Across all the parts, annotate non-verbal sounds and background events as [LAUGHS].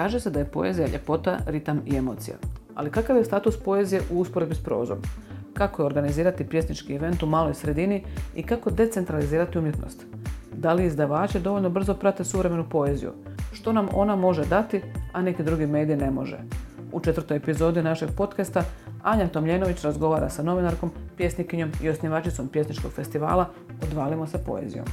Kaže se da je poezija ljepota, ritam i emocija. Ali kakav je status poezije u usporedbi s prozom? Kako je organizirati pjesnički event u maloj sredini i kako decentralizirati umjetnost? Da li izdavači dovoljno brzo prate suvremenu poeziju? Što nam ona može dati, a neki drugi mediji ne može? U četvrtoj epizodi našeg podcasta Anja Tomljenović razgovara sa novinarkom, pjesnikinjom i osnivačicom pjesničkog festivala Odvalimo se poezijom.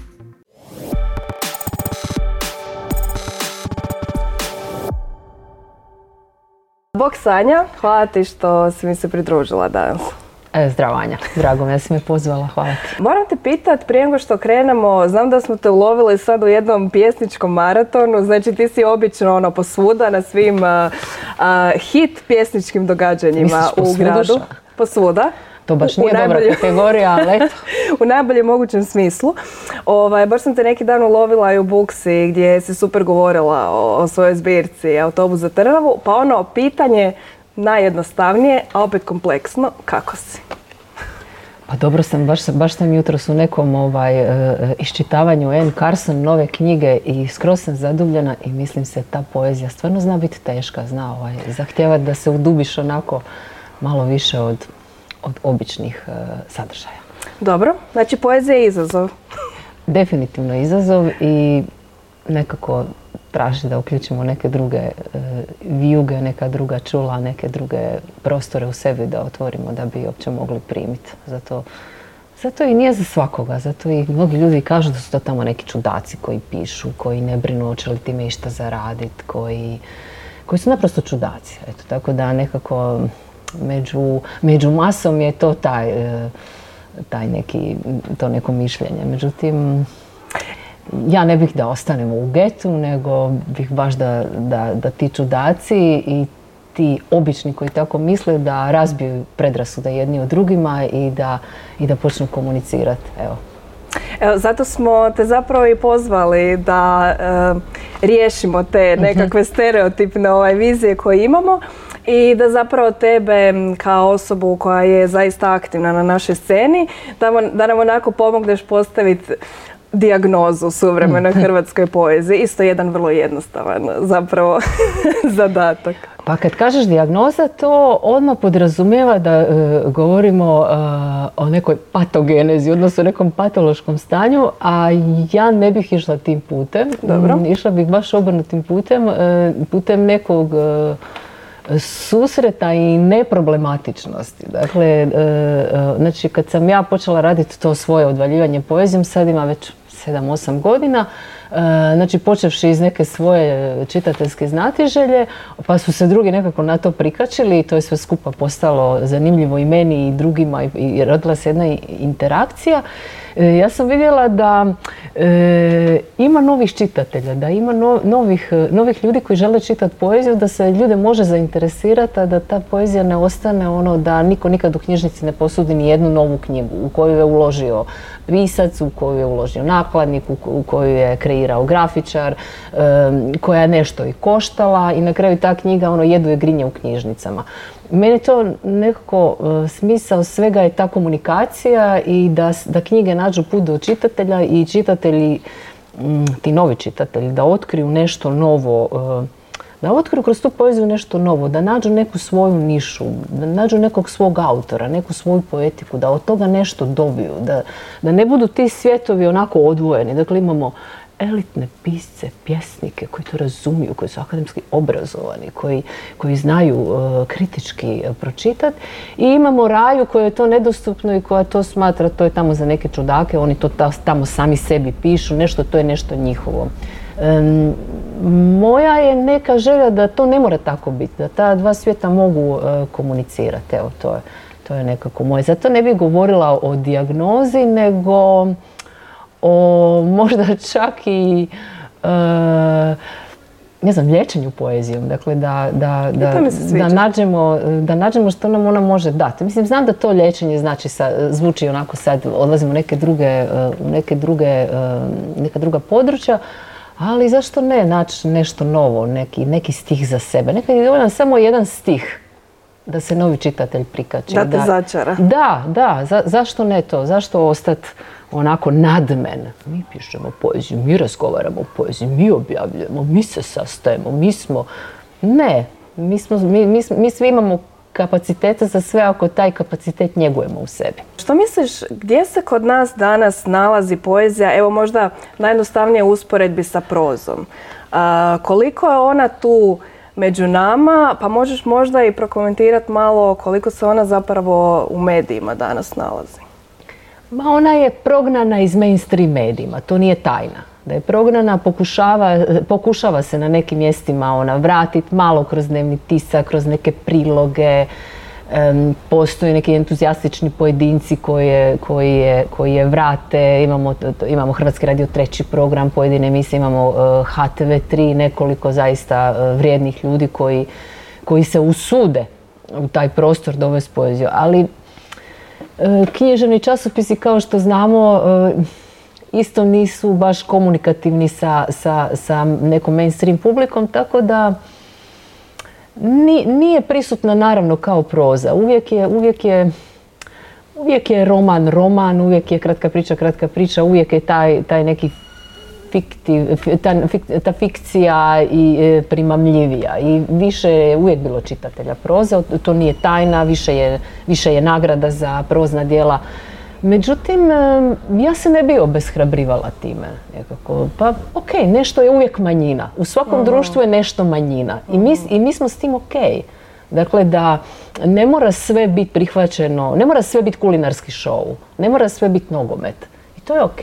Bog Sanja, hvala ti što si mi se pridružila danas. E, zdravo Anja, drago mi da si me pozvala, hvala ti. Moram te pitat prije nego što krenemo, znam da smo te ulovili sad u jednom pjesničkom maratonu, znači ti si obično ono posvuda na svim hit pjesničkim događanjima u gradu. Posvuda. To baš nije dobra kategorija, ali eto. [LAUGHS] u najboljem mogućem smislu. Ovaj, baš sam te neki dan ulovila i u Buksi gdje si super govorila o, svojoj zbirci Autobus za Trnavu. Pa ono, pitanje najjednostavnije, a opet kompleksno, kako si? Pa dobro sam, baš, baš sam jutros u nekom ovaj, uh, iščitavanju Anne Carson nove knjige i skroz sam zadubljena i mislim se ta poezija stvarno zna biti teška, zna ovaj, zahtjevati da se udubiš onako malo više od od običnih e, sadržaja. Dobro, znači poezija je izazov. [LAUGHS] Definitivno izazov i nekako traži da uključimo neke druge e, vijuge, neka druga čula, neke druge prostore u sebi da otvorimo da bi uopće mogli primiti. Zato, zato i nije za svakoga, zato i mnogi ljudi kažu da su to tamo neki čudaci koji pišu, koji ne brinu hoće li time išta zaraditi, koji, koji su naprosto čudaci. Eto, tako da nekako među, među masom je to taj, e, taj neki, to neko mišljenje. Međutim, ja ne bih da ostanemo u getu, nego bih baš da, da, da ti čudaci i ti obični koji tako misle da razbiju predrasude jedni od drugima i da, i da počnu komunicirati. Evo. Evo, zato smo te zapravo i pozvali da e, riješimo te mhm. nekakve stereotipne ovaj, vizije koje imamo i da zapravo tebe kao osobu koja je zaista aktivna na našoj sceni, da, da nam onako pomogneš postaviti dijagnozu suvremenoj mm. hrvatskoj poeziji. Isto jedan vrlo jednostavan zapravo [LAUGHS] zadatak. Pa kad kažeš dijagnoza, to odmah podrazumijeva da e, govorimo e, o nekoj patogenezi, odnosno o nekom patološkom stanju, a ja ne bih išla tim putem. Dobro. Išla bih baš obrnutim putem, e, putem nekog susreta i neproblematičnosti. Dakle, e, e, znači kad sam ja počela raditi to svoje odvaljivanje poezijom, sad ima već 7-8 godina, znači počevši iz neke svoje čitateljske znatiželje, pa su se drugi nekako na to prikačili i to je sve skupa postalo zanimljivo i meni i drugima i rodila se jedna interakcija. E, ja sam vidjela da e, ima novih čitatelja, da ima novih, novih ljudi koji žele čitati poeziju, da se ljude može zainteresirati, a da ta poezija ne ostane ono da niko nikad u knjižnici ne posudi ni jednu novu knjigu u koju je uložio pisac, u koju je uložio nakladnik, u koju je kreirao grafičar, e, koja je nešto i koštala i na kraju ta knjiga ono jedu je grinje u knjižnicama. Meni to nekako e, smisao svega je ta komunikacija i da, da knjige nađu put do čitatelja i čitatelji, ti novi čitatelji, da otkriju nešto novo, e, da otkriju kroz tu poeziju nešto novo, da nađu neku svoju nišu, da nađu nekog svog autora, neku svoju poetiku, da od toga nešto dobiju, da, da ne budu ti svjetovi onako odvojeni. Dakle, imamo elitne pisce, pjesnike koji to razumiju, koji su akademski obrazovani, koji, koji znaju uh, kritički uh, pročitati. I imamo raju koja je to nedostupno i koja to smatra, to je tamo za neke čudake, oni to tamo sami sebi pišu, nešto, to je nešto njihovo. moja je neka želja da to ne mora tako biti, da ta dva svijeta mogu uh, komunicirati. Evo, to je, to je nekako moje. Zato ne bih govorila o dijagnozi, nego o možda čak i e, ne znam, liječenju poezijom. Dakle, da, da, da, da, nađemo, da nađemo što nam ona može dati. Mislim, znam da to liječenje znači, zvuči onako sad, odlazimo u neke druge, e, u neke druge, e, neka druga područja, ali zašto ne naći nešto novo, neki, neki stih za sebe. Nekad je dovoljan samo jedan stih da se novi čitatelj prikači. Da te začara. Da, da, zašto ne to? Zašto ostati onako nadmen. Mi pišemo poeziju, mi razgovaramo o poeziji, mi objavljujemo, mi se sastajemo, mi smo, Ne, mi, smo, mi, mi, mi svi imamo kapaciteta za sve ako taj kapacitet njegujemo u sebi. Što misliš, gdje se kod nas danas nalazi poezija, evo možda najjednostavnije usporedbi sa prozom? A, koliko je ona tu među nama, pa možeš možda i prokomentirati malo koliko se ona zapravo u medijima danas nalazi? Ma ona je prognana iz mainstream medijima, to nije tajna. Da je prognana, pokušava, pokušava se na nekim mjestima ona vratiti malo kroz dnevni tisak, kroz neke priloge. Postoje neki entuzijastični pojedinci koje, koji, je, vrate. Imamo, imamo Hrvatski radio treći program, pojedine emisije, imamo HTV3, nekoliko zaista uh, vrijednih ljudi koji, koji se usude u taj prostor dovesti poeziju. Ali E, književni časopisi kao što znamo e, isto nisu baš komunikativni sa, sa, sa nekom mainstream publikom, tako da nije prisutna naravno kao proza. Uvijek je, uvijek je, uvijek je roman, roman, uvijek je kratka priča, kratka priča, uvijek je taj, taj neki fiktiv, ta, ta fikcija i e, primamljivija i više je uvijek bilo čitatelja proze, to nije tajna, više je, više je nagrada za prozna djela. Međutim, ja se ne bi obeshrabrivala time. Nekako. Pa ok, nešto je uvijek manjina. U svakom društvu je nešto manjina i mi, i mi smo s tim ok. Dakle, da ne mora sve biti prihvaćeno, ne mora sve biti kulinarski show, ne mora sve biti nogomet. I to je ok.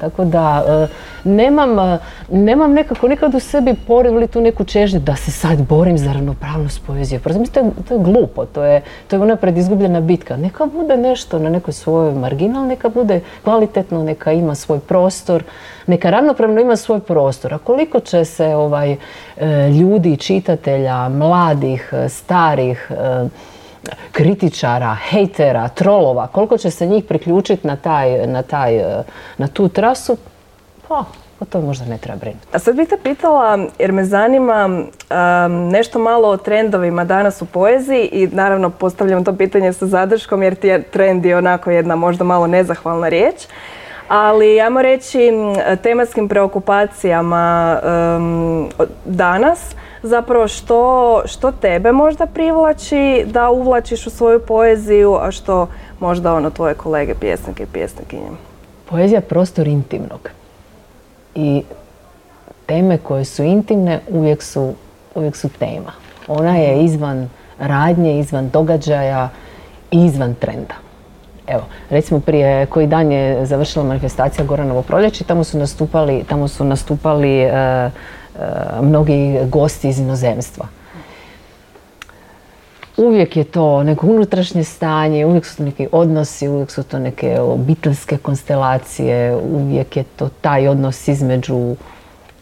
Tako da e, nemam, e, nemam nekako nikad u sebi porivili tu neku čežnju da se sad borim za ravnopravnost poezije. Prosto to je glupo, to je, to je ona predizgubljena bitka. Neka bude nešto na nekoj svojoj marginal, neka bude kvalitetno, neka ima svoj prostor, neka ravnopravno ima svoj prostor. A koliko će se ovaj, e, ljudi, čitatelja, mladih, starih, kritičara, hejtera, trolova, koliko će se njih priključiti na, taj, na, taj, e, na tu trasu, pa o to možda ne treba brinuti. A sad bih te pitala, jer me zanima nešto malo o trendovima danas u poeziji i naravno postavljam to pitanje sa zadrškom jer ti je trend je onako jedna možda malo nezahvalna riječ. Ali, ajmo reći, tematskim preokupacijama danas, zapravo što, što tebe možda privlači da uvlačiš u svoju poeziju, a što možda ono tvoje kolege pjesnike i pjesnikinje? Poezija je prostor intimnog. I teme koje su intimne uvijek su, uvijek su tema. Ona je izvan radnje, izvan događaja i izvan trenda. Evo, recimo prije koji dan je završila manifestacija Goranovo proljeće, tamo su nastupali, tamo su nastupali Eh, mnogi gosti iz inozemstva. Uvijek je to neko unutrašnje stanje, uvijek su to neki odnosi, uvijek su to neke obiteljske konstelacije, uvijek je to taj odnos između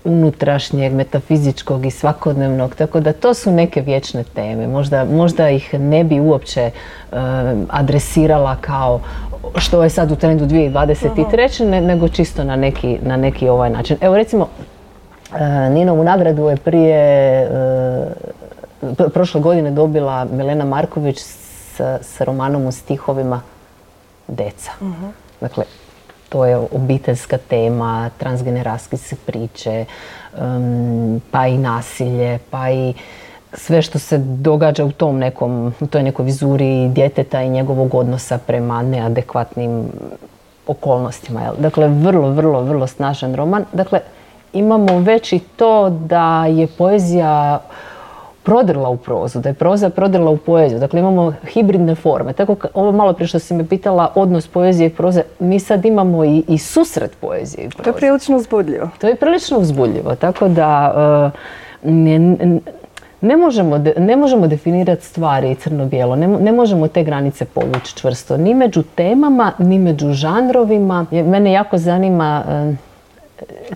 unutrašnjeg, metafizičkog i svakodnevnog, tako da to su neke vječne teme. Možda, možda ih ne bi uopće eh, adresirala kao što je sad u trendu 2023. nego čisto na neki, na neki ovaj način. Evo recimo, E, Ninovu nagradu je prije, e, prošle godine dobila Milena Marković s, romanom u stihovima Deca. Mhm. Dakle, to je obiteljska tema, transgeneracijske priče, pa i nasilje, pa i sve što se događa u tom nekom, u toj nekoj vizuri djeteta i njegovog odnosa prema neadekvatnim okolnostima. Dakle, vrlo, vrlo, vrlo snažan roman. Dakle, imamo već i to da je poezija prodrla u prozu, da je proza prodrla u poeziju. Dakle, imamo hibridne forme. Tako ovo malo prije što si me pitala odnos poezije i proze, mi sad imamo i, i susret poezije i proze. To je prilično uzbudljivo. To je prilično uzbudljivo, tako da uh, ne, možemo, ne možemo definirati stvari crno-bijelo, ne, ne, možemo te granice povući čvrsto. Ni među temama, ni među žanrovima. Mene jako zanima uh,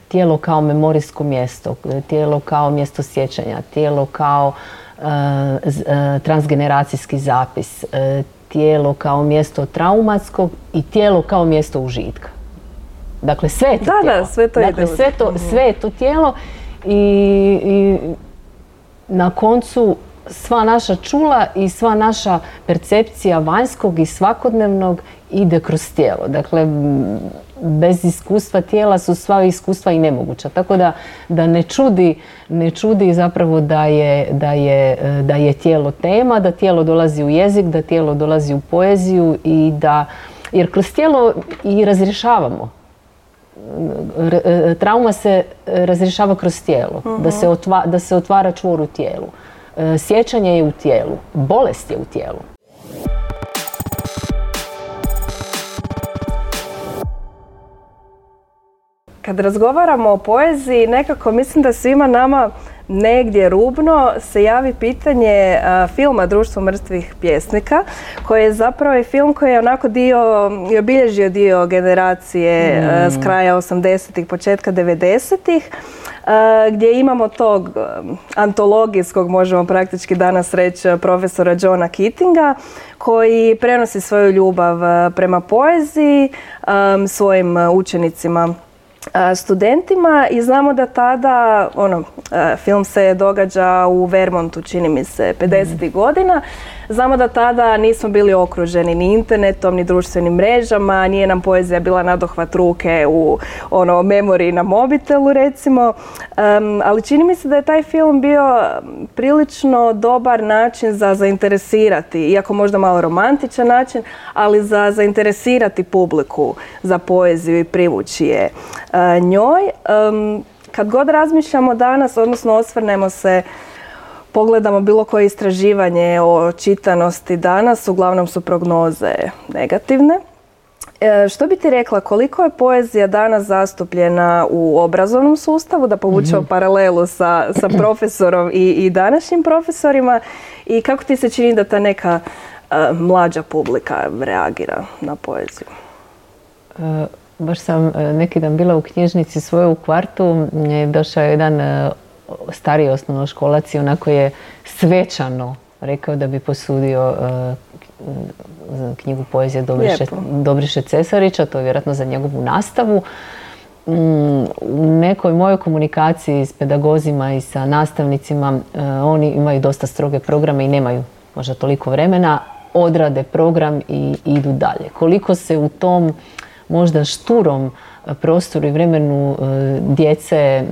tijelo kao memorijsko mjesto, tijelo kao mjesto sjećanja, tijelo kao e, e, transgeneracijski zapis, e, tijelo kao mjesto traumatskog i tijelo kao mjesto užitka. Dakle, sve je to da, tijelo. Da, sve to dakle, sve, to, sve je to tijelo i, i na koncu sva naša čula i sva naša percepcija vanjskog i svakodnevnog ide kroz tijelo. Dakle, bez iskustva tijela su sva iskustva i nemoguća. Tako da, da ne, čudi, ne čudi zapravo da je, da, je, da je tijelo tema, da tijelo dolazi u jezik, da tijelo dolazi u poeziju i da, jer kroz tijelo i razrješavamo. Trauma se razrješava kroz tijelo, da, se da se otvara čvor u tijelu. Sjećanje je u tijelu, bolest je u tijelu. Kad razgovaramo o poeziji, nekako mislim da svima nama negdje rubno se javi pitanje filma Društvo mrtvih pjesnika, koji je zapravo i film koji je onako dio i obilježio dio generacije mm. s kraja 80-ih, početka 90-ih, gdje imamo tog antologijskog, možemo praktički danas reći, profesora Johna Keatinga, koji prenosi svoju ljubav prema poeziji svojim učenicima studentima i znamo da tada, ono, film se događa u Vermontu, čini mi se, 50. godina Znamo da tada nismo bili okruženi ni internetom, ni društvenim mrežama, nije nam poezija bila nadohvat ruke u ono memoriji na mobitelu recimo, ali čini mi se da je taj film bio prilično dobar način za zainteresirati, iako možda malo romantičan način, ali za zainteresirati publiku za poeziju i privući je e, njoj. kad god razmišljamo danas, odnosno osvrnemo se pogledamo bilo koje istraživanje o čitanosti danas, uglavnom su prognoze negativne. E, što bi ti rekla, koliko je poezija danas zastupljena u obrazovnom sustavu, da povučemo mhm. paralelu sa, sa [CLEARS THROAT] profesorom i, i današnjim profesorima i kako ti se čini da ta neka e, mlađa publika reagira na poeziju? E, baš sam neki dan bila u knjižnici svoje u kvartu, je došao jedan stariji osnovnoškolac i onako je svečano rekao da bi posudio uh, knjigu poezije Dobriše, Dobriše Cesarića, to je vjerojatno za njegovu nastavu. Mm, u nekoj mojoj komunikaciji s pedagozima i sa nastavnicima uh, oni imaju dosta stroge programe i nemaju možda toliko vremena, odrade program i idu dalje. Koliko se u tom možda šturom prostoru i vremenu e, djece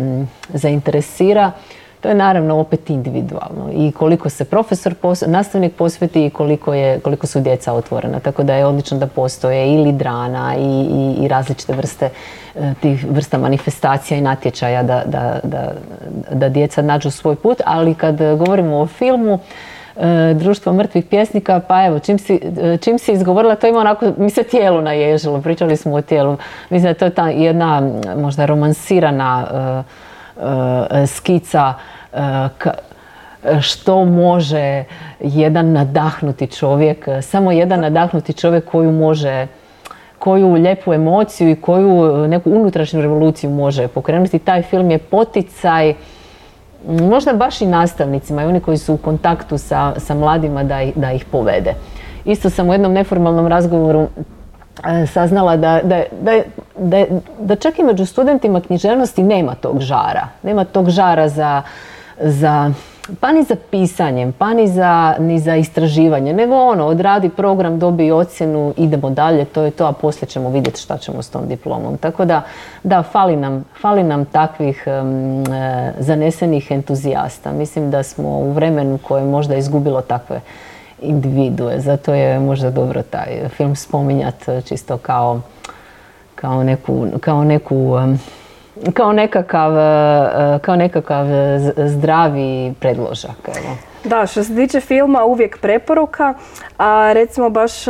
zainteresira, to je naravno opet individualno i koliko se profesor, nastavnik posveti i koliko, je, koliko su djeca otvorena. Tako da je odlično da postoje i lidrana i, i, i različite vrste e, tih vrsta manifestacija i natječaja da, da, da, da djeca nađu svoj put, ali kad govorimo o filmu, društvo mrtvih pjesnika, pa evo, čim si, e, čim si izgovorila, to ima onako, mi se tijelu naježilo, pričali smo o tijelu. Mislim da je to ta jedna možda romansirana e, skica što može jedan nadahnuti čovjek, samo jedan nadahnuti čovjek koju može koju lijepu emociju i koju neku unutrašnju revoluciju može pokrenuti. Taj film je poticaj možda baš i nastavnicima i oni koji su u kontaktu sa, sa mladima da ih, da ih povede. Isto sam u jednom neformalnom razgovoru e, saznala da, da, da, da, čak i među studentima književnosti nema tog žara. Nema tog žara za, za pa ni za pisanjem, pa ni za, ni za istraživanje, nego ono, odradi program, dobi ocjenu, idemo dalje, to je to, a poslije ćemo vidjeti šta ćemo s tom diplomom. Tako da, da, fali nam, fali nam takvih e, zanesenih entuzijasta. Mislim da smo u vremenu koje je možda izgubilo takve individue, zato je možda dobro taj film spominjati čisto kao, kao neku, kao neku kao nekakav, e, kao nekakav zdravi predložak. Evo. Da, što se tiče filma uvijek preporuka, a recimo baš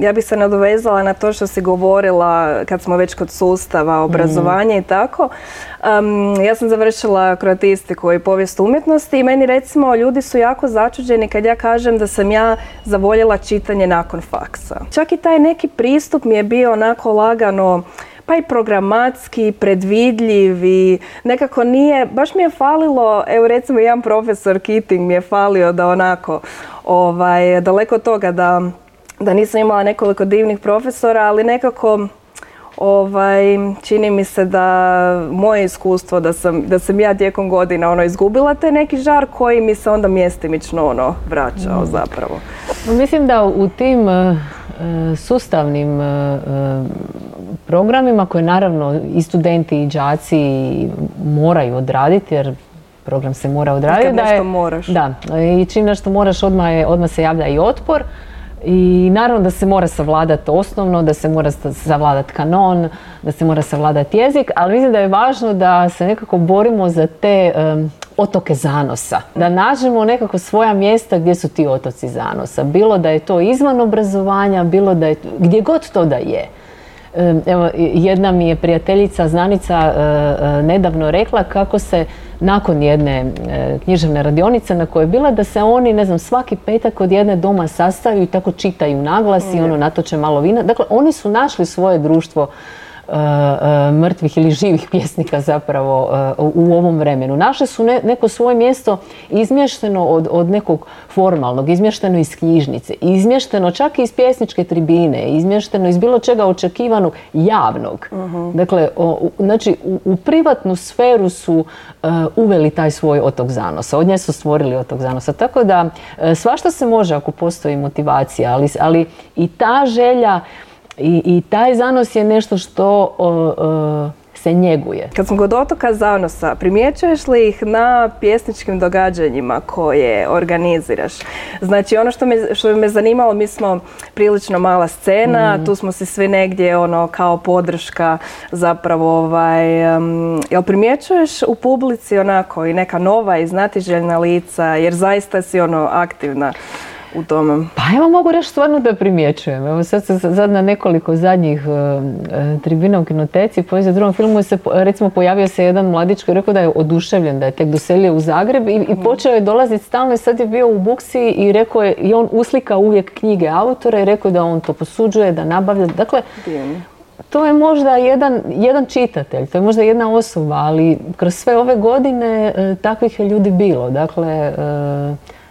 ja bih se nadovezala na to što si govorila kad smo već kod sustava, obrazovanja i tako. ja sam završila kroatistiku i povijest umjetnosti i meni recimo ljudi su jako začuđeni kad ja kažem da sam ja zavoljela čitanje nakon faksa. Čak i taj neki pristup mi je bio onako lagano pa i programatski, predvidljiv i nekako nije, baš mi je falilo, evo recimo jedan profesor Keating mi je falio da onako, ovaj, daleko od toga da, da nisam imala nekoliko divnih profesora, ali nekako ovaj, čini mi se da moje iskustvo da sam, da sam ja tijekom godina ono izgubila te neki žar koji mi se onda mjestimično ono vraćao mm. zapravo. Mislim da u tim e, e, sustavnim e, programima koje naravno i studenti i đaci moraju odraditi jer program se mora odraditi. da je, moraš. Da, i čim nešto moraš odmah, je, odmah se javlja i otpor. I naravno da se mora savladati osnovno, da se mora savladati kanon, da se mora savladati jezik, ali mislim da je važno da se nekako borimo za te otoke zanosa. Da nađemo nekako svoja mjesta gdje su ti otoci zanosa. Bilo da je to izvan obrazovanja, bilo da je, gdje god to da je. Evo, jedna mi je prijateljica, znanica, e, e, nedavno rekla kako se nakon jedne e, književne radionice na kojoj je bila da se oni, ne znam, svaki petak od jedne doma sastaju i tako čitaju naglas i ono natoče malo vina. Dakle, oni su našli svoje društvo mrtvih ili živih [LAUGHS] pjesnika zapravo e, u ovom vremenu. Naše su neko svoje mjesto izmješteno od, od nekog formalnog, izmješteno iz knjižnice, izmješteno čak i iz pjesničke tribine, izmješteno iz bilo čega očekivanog javnog. Mhm. Dakle, znači u, privatnu sferu su uveli taj svoj otok zanosa. Od nje su stvorili otok zanosa. Tako da svašta se može ako postoji motivacija, ali, ali i ta želja i, I taj zanos je nešto što se njeguje. Kad smo kod otoka zanosa, primjećuješ li ih na pjesničkim događanjima koje organiziraš? Znači ono što me, što me zanimalo, mi smo prilično mala scena, mm. tu smo si svi negdje ono kao podrška zapravo ovaj, um, jel primjećuješ u publici onako i neka nova i znatiželjna lica jer zaista si ono aktivna u tome? Pa evo mogu reći stvarno da primjećujem. Evo sad se sad na nekoliko zadnjih uh, tribina u kinoteci poezije drugom filmu se recimo pojavio se jedan mladić koji je rekao da je oduševljen, da je tek doselio u Zagreb i, i mhm. počeo je dolaziti stalno i sad je bio u buksi i rekao je i on uslika uvijek knjige autora i rekao da on to posuđuje, da nabavlja. Dakle, to je možda jedan, jedan čitatelj, to je možda jedna osoba, ali kroz sve ove godine takvih je ljudi bilo. Dakle,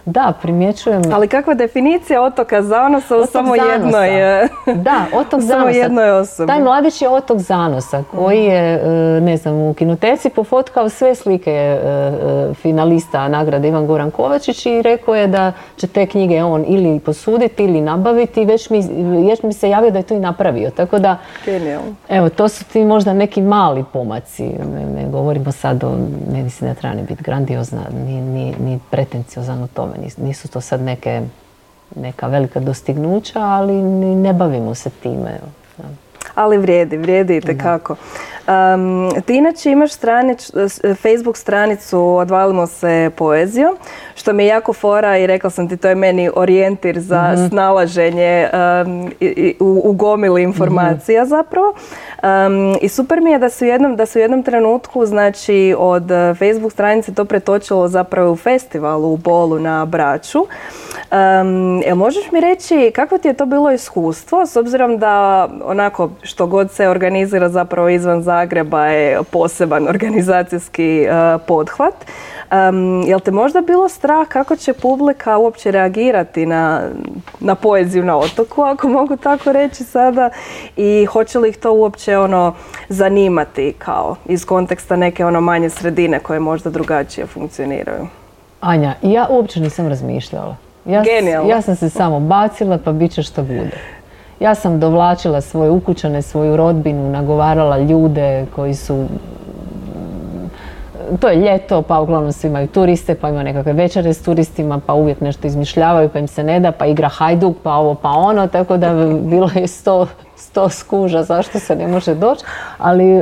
da, primjećujem. Ali kakva definicija otoka Zanosa u samo jednoj... E, da, otok [LAUGHS] Zanosa. samo jednoj osobi. Taj mladić je otok Zanosa koji je, e, ne znam, u kinoteci pofotkao sve slike e, finalista nagrade Ivan Goran Kovačić i rekao je da će te knjige on ili posuditi ili nabaviti. Već mi, već mi se javio da je to i napravio. Tako da, evo, to su ti možda neki mali pomaci. Ne, govorimo sad o, ne mislim da treba ni biti grandiozna, ni, ni, ni pretenciozan u tome nisu to sad neke, neka velika dostignuća, ali ne bavimo se time. Ali vrijedi, vrijedi i tekako. Um, ti inače imaš stranič, Facebook stranicu Odvalimo se poezijom, što mi je jako fora i rekla sam ti to je meni orijentir za mm snalaženje i, u, u gomili informacija mhm. zapravo. I super mi je da su, jednom, da su u jednom trenutku znači od Facebook stranice to pretočilo zapravo u festivalu u Bolu na Braću. Um, jel možeš mi reći kako ti je to bilo iskustvo s obzirom da onako što god se organizira zapravo izvan Zagreba je poseban organizacijski uh, pothvat. Um, jel te možda bilo strah kako će publika uopće reagirati na, na poeziju na otoku, ako mogu tako reći sada, i hoće li ih to uopće ono zanimati kao iz konteksta neke ono manje sredine koje možda drugačije funkcioniraju? Anja, ja uopće nisam razmišljala. Ja, ja sam se samo bacila pa bit će što bude. Ja sam dovlačila svoje ukućane, svoju rodbinu, nagovarala ljude koji su to je ljeto, pa uglavnom svi imaju turiste, pa imaju nekakve večere s turistima, pa uvijek nešto izmišljavaju, pa im se ne da, pa igra hajduk, pa ovo, pa ono, tako da bilo je sto, sto skuža zašto se ne može doći, ali e,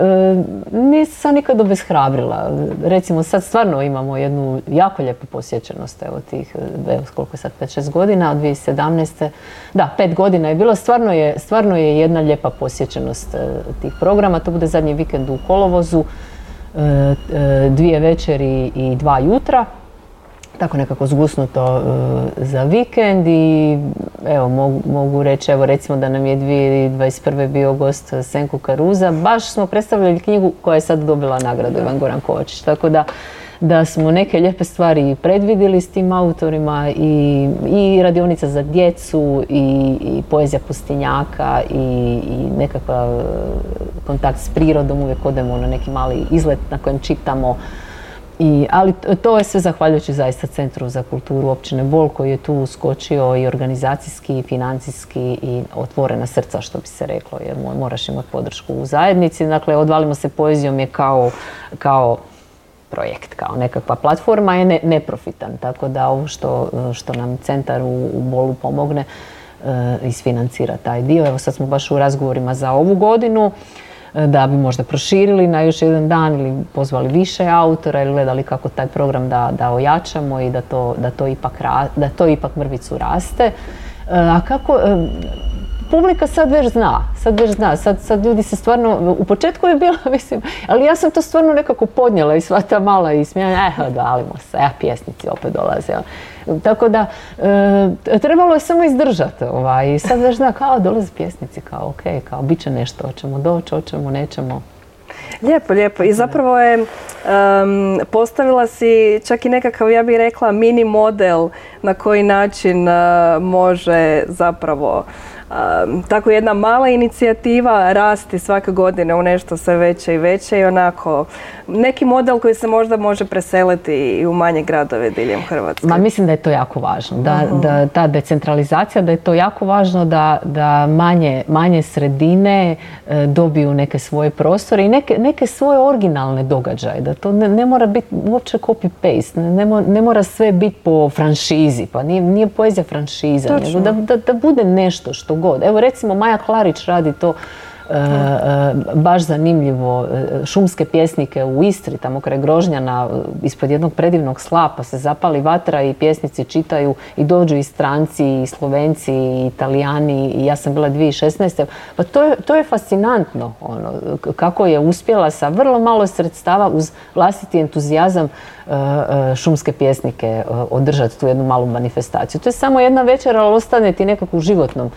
nisam nikad obeshrabrila. Recimo sad stvarno imamo jednu jako lijepu posjećenost, evo tih, evo koliko je sad, 5-6 godina, od 2017. Da, pet godina je bilo, stvarno je, stvarno je jedna lijepa posjećenost e, tih programa, to bude zadnji vikend u kolovozu, E, e, dvije večeri i dva jutra tako nekako zgusnuto e, za vikend i evo mogu, mogu reći evo recimo da nam je 2021. bio gost Senku Karuza baš smo predstavljali knjigu koja je sad dobila nagradu Ivan Goran Kovačić tako da da smo neke lijepe stvari predvidjeli s tim autorima i, i radionica za djecu i, i poezija pustinjaka i, i nekakav kontakt s prirodom, uvijek odemo na neki mali izlet na kojem čitamo i, ali to je sve zahvaljujući zaista Centru za kulturu općine Bol koji je tu uskočio i organizacijski i financijski i otvorena srca što bi se reklo jer moraš imati podršku u zajednici. Dakle, odvalimo se poezijom je kao, kao projekt, kao nekakva platforma je ne, neprofitan. Tako da ovo što, što nam centar u, u Bolu pomogne e, isfinancira taj dio. Evo sad smo baš u razgovorima za ovu godinu da bi možda proširili na još jedan dan ili pozvali više autora ili gledali kako taj program da, da ojačamo i da to, da to, ipak, da to ipak mrvicu raste. E, a kako, e, publika sad već zna, sad već zna, sad, sad ljudi se stvarno, u početku je bilo, [LAUGHS] mislim, ali ja sam to stvarno nekako podnijela i sva ta mala i smijanja, eh, dalimo se, ja pjesnici opet dolaze. Tako da, e, trebalo je samo izdržati, ovaj, sad već zna, kao dolaze pjesnici, kao ok, kao bit će nešto, hoćemo doći, hoćemo, nećemo. Lijepo, lijepo. I zapravo je postavila si čak i nekakav, ja bih rekla, mini model na koji način e, može zapravo tako jedna mala inicijativa rasti svake godine u nešto sve veće i veće i onako neki model koji se možda može preseliti i u manje gradove diljem Hrvatske. Ma mislim da je to jako važno, da, mhm. da ta decentralizacija, da je to jako važno da, da manje, manje sredine e, dobiju neke svoje prostore i neke, neke svoje originalne događaje, da to ne, mora biti uopće copy-paste, ne, ne, mora sve biti po franšizi, pa nije, nije poezija franšiza, nego da, da, da bude nešto što god. Evo recimo Maja Klarić radi to e, e, baš zanimljivo. E, šumske pjesnike u Istri, tamo kraj Grožnjana, ispred jednog predivnog slapa se zapali vatra i pjesnici čitaju i dođu i stranci, i slovenci, i italijani i ja sam bila 2016. Pa to je, to je fascinantno ono, kako je uspjela sa vrlo malo sredstava uz vlastiti entuzijazam šumske pjesnike održati tu jednu malu manifestaciju. To je samo jedna večer, ali ostane ti nekako u životnom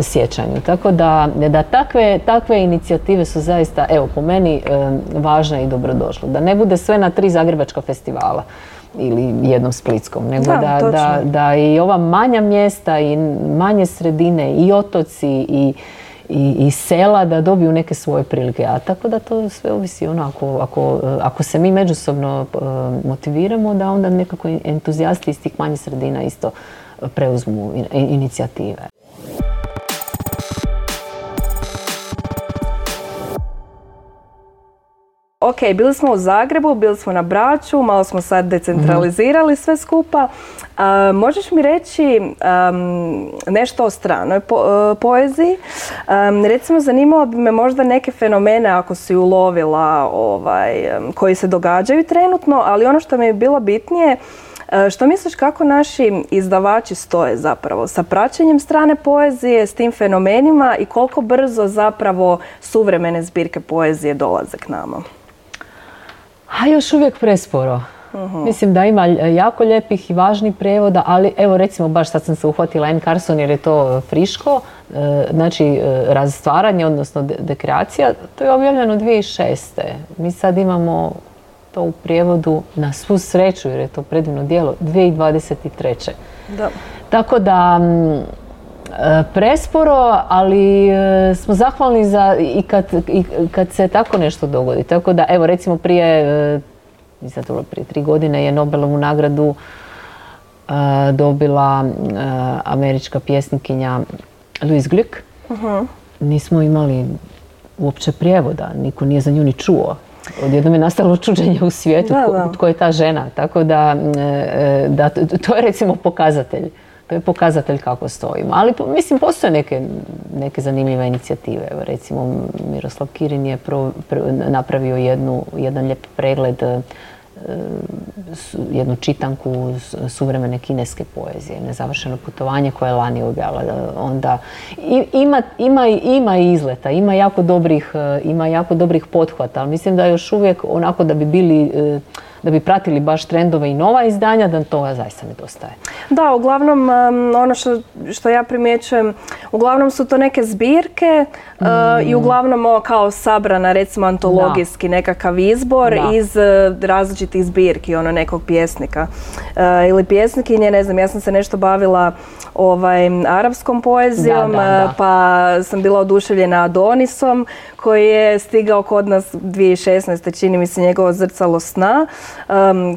sjećanju. Tako da, da takve, takve inicijative su zaista, evo po meni, e, važne i dobrodošle. Da ne bude sve na tri zagrebačka festivala ili jednom splitskom, nego da, da, da, i ova manja mjesta i manje sredine i otoci i, i, i, sela da dobiju neke svoje prilike. A tako da to sve ovisi ono, ako, ako, ako se mi međusobno e, motiviramo, da onda nekako entuzijasti iz tih manjih sredina isto preuzmu inicijative. Ok, bili smo u Zagrebu, bili smo na Braču, malo smo sad decentralizirali sve skupa. možeš mi reći nešto o stranoj e, poeziji? recimo, zanimalo bi me možda neke fenomene ako si ulovila ovaj, koji se događaju trenutno, ali ono što mi je bilo bitnije, što misliš kako naši izdavači stoje zapravo sa praćenjem strane poezije, s tim fenomenima i koliko brzo zapravo suvremene zbirke poezije dolaze k nama? A još uvijek presporo. Mhm. Mislim da ima jako lijepih i važnih prevoda, ali evo recimo baš sad sam se uhvatila N. Carson jer je to friško, e, znači e, razstvaranje, odnosno dekreacija, to je objavljeno 2006. Mi sad imamo to u prijevodu na svu sreću jer je to predivno dijelo 2023. Da. Tako da presporo, ali e, smo zahvalni za i kad, i kad se tako nešto dogodi. Tako da, evo recimo prije, e, mislim to prije tri godine je Nobelovu nagradu e, dobila američka pjesnikinja Louise Glück. uh Nismo imali uopće prijevoda, niko nije za nju ni čuo. Odjednom je nastalo čuđenje u svijetu tko je ta žena. Tako da, da to je recimo pokazatelj to je pokazatelj kako stojimo. Ali mislim, postoje neke, neke zanimljive inicijative. Evo, recimo, Miroslav Kirin je napravio jednu, jedan lijep pregled e, jednu čitanku suvremene kineske poezije, nezavršeno putovanje koje je lani objavila. Onda ima, ima, ima izleta, ima jako dobrih, e, ima jako dobrih pothvata, ali mislim da još uvijek onako da bi bili e, da bi pratili baš trendove i nova izdanja, da toga zaista nedostaje. Da, uglavnom ono što, što ja primjećujem, uglavnom su to neke zbirke uh, i mm. uglavnom kao sabrana recimo antologijski nekakav izbor iz uh, različitih zbirki ono nekog pjesnika uh, ili pjesnikinje, ne znam, ja sam se nešto bavila ovaj, arapskom poezijom, pa sam bila oduševljena Adonisom koji je stigao kod nas 2016. čini mi se njegovo zrcalo sna.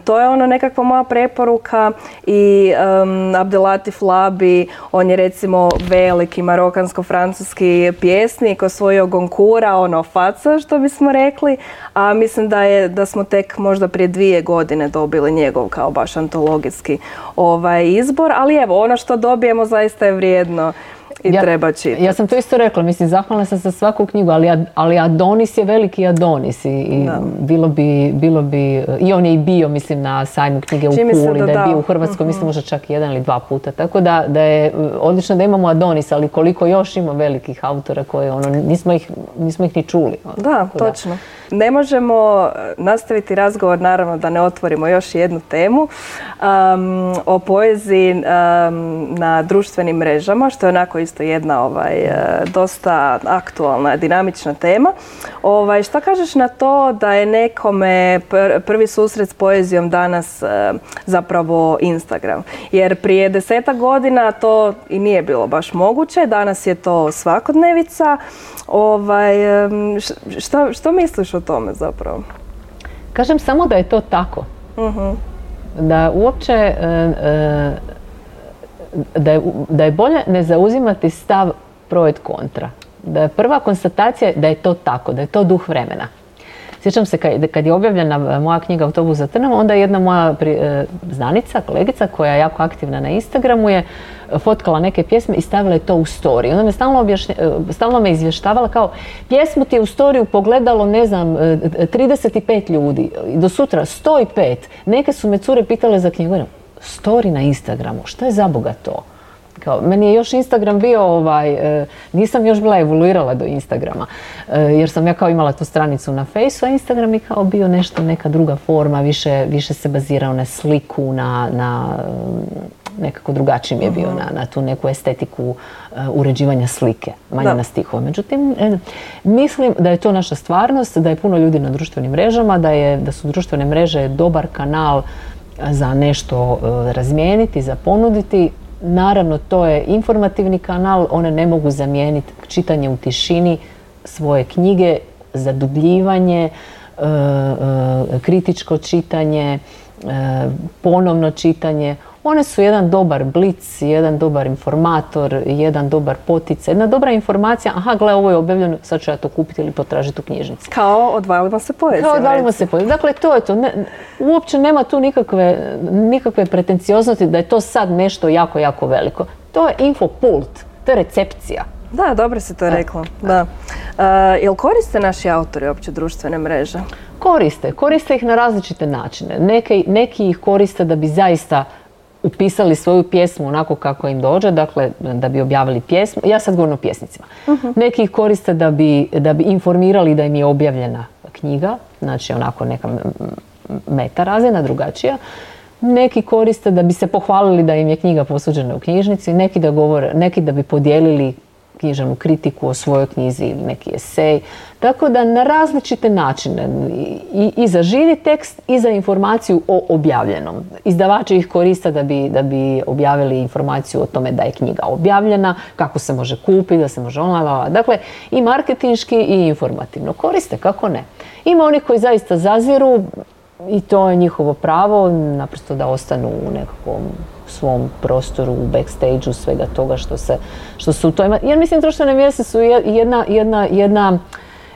to je ono nekakva moja preporuka i um, Abdelatif Labi, on je recimo veliki marokansko-francuski pjesnik, osvojio Gonkura, ono faca što bismo rekli, a mislim da, je, da smo tek možda prije dvije godine dobili njegov kao baš antologijski ovaj izbor, ali evo ono što dobijemo zaista je vrijedno i ja, treba čitati. Ja sam to isto rekla, mislim, zahvalna sam za svaku knjigu, ali, ali Adonis je veliki Adonis i, bilo, bi, bilo bi, i on je i bio, mislim, na sajmu knjige u Puli, da, je bio u Hrvatskoj, mislim, mhm. možda čak jedan ili dva puta, tako da, da je odlično da imamo Adonis, ali koliko još ima velikih autora koje, ono, nismo ih, nismo ih ni čuli. Ono, da, točno. Ne možemo nastaviti razgovor, naravno da ne otvorimo još jednu temu um, o poeziji um, na društvenim mrežama, što je onako isto jedna ovaj, e, dosta aktualna, dinamična tema. Ovaj, šta kažeš na to da je nekome prvi susret s poezijom danas e, zapravo Instagram? Jer prije deseta godina to i nije bilo baš moguće, danas je to svakodnevica. Ovaj, šta, što misliš o tome zapravo? Kažem samo da je to tako. uh Da uopće e, da je, da je bolje ne zauzimati stav projekt kontra. Da je prva konstatacija da je to tako, da je to duh vremena. Sjećam se kad, je objavljena moja knjiga Autobus za Trnavu, onda je jedna moja e, znanica, kolegica koja je jako aktivna na Instagramu je fotkala neke pjesme i stavila je to u story. Onda me stalno, objašnje, stalno me izvještavala kao pjesmu ti je u storiju pogledalo, ne znam, 35 e, ljudi, do sutra 105. Neke su me cure pitale za knjigu story na Instagramu, što je za Boga to? Kao, meni je još Instagram bio, ovaj, e, nisam još bila evoluirala do Instagrama, e, jer sam ja kao imala tu stranicu na Fejsu, a Instagram je kao bio nešto, neka druga forma, više, više se bazirao na sliku, na, na nekako drugačiji mi je bio na, na tu neku estetiku e, uređivanja slike, manje na stihove. Međutim, mislim da je to naša stvarnost, da je puno ljudi na društvenim mrežama, da, je, da su društvene mreže dobar kanal za nešto e, razmijeniti, za ponuditi. Naravno, to je informativni kanal, one ne mogu zamijeniti čitanje u tišini svoje knjige, zadubljivanje, e, e, kritičko čitanje, ponovno čitanje. One su jedan dobar blic, jedan dobar informator, jedan dobar poticaj, jedna dobra informacija, aha, gle, ovo je objavljeno, sad ću ja to kupiti ili potražiti u knjižnici. Kao odvalimo se poezije. Kao odvalimo se poezije. Dakle, to je to. uopće nema tu nikakve, nikakve pretencioznosti da je to sad nešto jako, jako veliko. To je infopult, to je recepcija. Da, dobro se to reklo. Da. Uh, jel koriste naši autori uopće društvene mreže? Koriste. Koriste ih na različite načine. Neki, neki ih koriste da bi zaista upisali svoju pjesmu onako kako im dođe, dakle da bi objavili pjesmu. Ja sad govorim o pjesnicima. Uh-huh. Neki ih koriste da bi, da bi informirali da im je objavljena knjiga, znači onako neka meta razina, drugačija. Neki koriste da bi se pohvalili da im je knjiga posuđena u knjižnici, neki da govore, neki da bi podijelili književnu kritiku o svojoj knjizi ili neki esej. Tako da na različite načine i, i za živi tekst i za informaciju o objavljenom. Izdavači ih koriste da bi, da bi objavili informaciju o tome da je knjiga objavljena, kako se može kupiti, da se može online. Dakle, i marketinški i informativno. Koriste, kako ne. Ima oni koji zaista zaziru i to je njihovo pravo, naprosto da ostanu u nekakvom svom prostoru, u backstage svega toga što se, što su u toj... Jer mislim društvene mjese su jedna, jedna, jedna,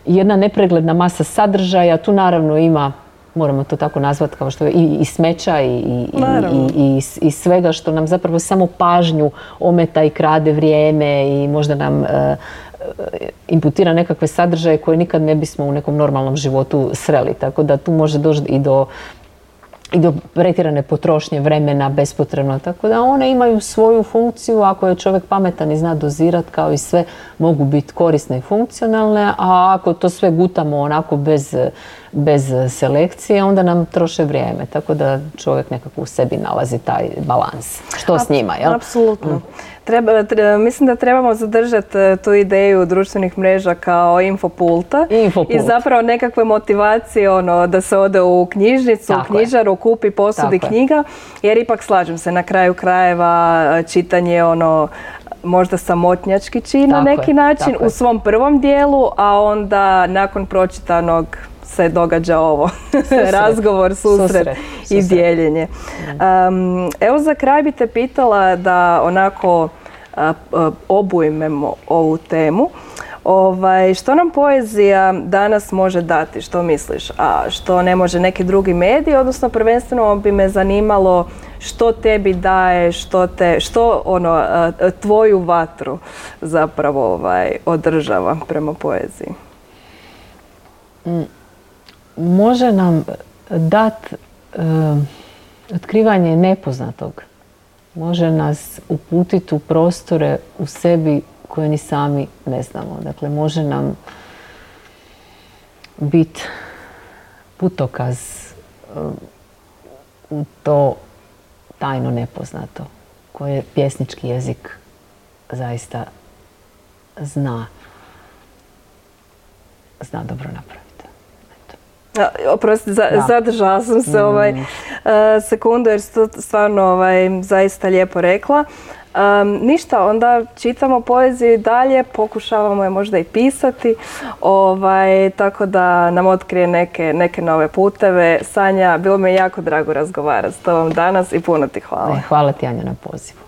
jedna nepregledna masa sadržaja, tu naravno ima moramo to tako nazvati kao što je i, i smeća i, i, i, i, svega što nam zapravo samo pažnju ometa i krade vrijeme i možda nam e, imputira nekakve sadržaje koje nikad ne bismo u nekom normalnom životu sreli. Tako da tu može doći i do i do pretjerane potrošnje vremena bespotrebno. Tako da one imaju svoju funkciju, ako je čovjek pametan i zna dozirat kao i sve, mogu biti korisne i funkcionalne, a ako to sve gutamo onako bez, bez selekcije, onda nam troše vrijeme. Tako da čovjek nekako u sebi nalazi taj balans. Što s njima, jel? Apsolutno. Mm. Treba, mislim da trebamo zadržati e, tu ideju društvenih mreža kao infopulta Infopult. i zapravo nekakve motivacije ono, da se ode u knjižnicu, u knjižaru, kupi, posudi knjiga jer ipak slažem se na kraju krajeva e, čitanje ono možda samotnjački čin na neki način u svom prvom dijelu, a onda nakon pročitanog se događa ovo. [LAUGHS] Razgovor, susret, i dijeljenje. evo za kraj bi te pitala da onako obujmemo ovu temu. Ovaj, što nam poezija danas može dati, što misliš, a što ne može neki drugi mediji, odnosno prvenstveno bi me zanimalo što tebi daje, što te, što ono, tvoju vatru zapravo ovaj, održava prema poeziji? Mm, može nam dat otkrivanje nepoznatog. Može nas uputiti u prostore u sebi koje ni sami ne znamo. Dakle, može nam biti putokaz u to tajno nepoznato koje pjesnički jezik zaista zna zna dobro napraviti. Oprosti, zadržala sam se ovaj, mm. sekundu jer ste stvarno ovaj, zaista lijepo rekla. ništa, onda čitamo poeziju i dalje, pokušavamo je možda i pisati, ovaj, tako da nam otkrije neke, neke nove puteve. Sanja, bilo mi je jako drago razgovarati s tobom danas i puno ti hvala. hvala ti Anja na pozivu.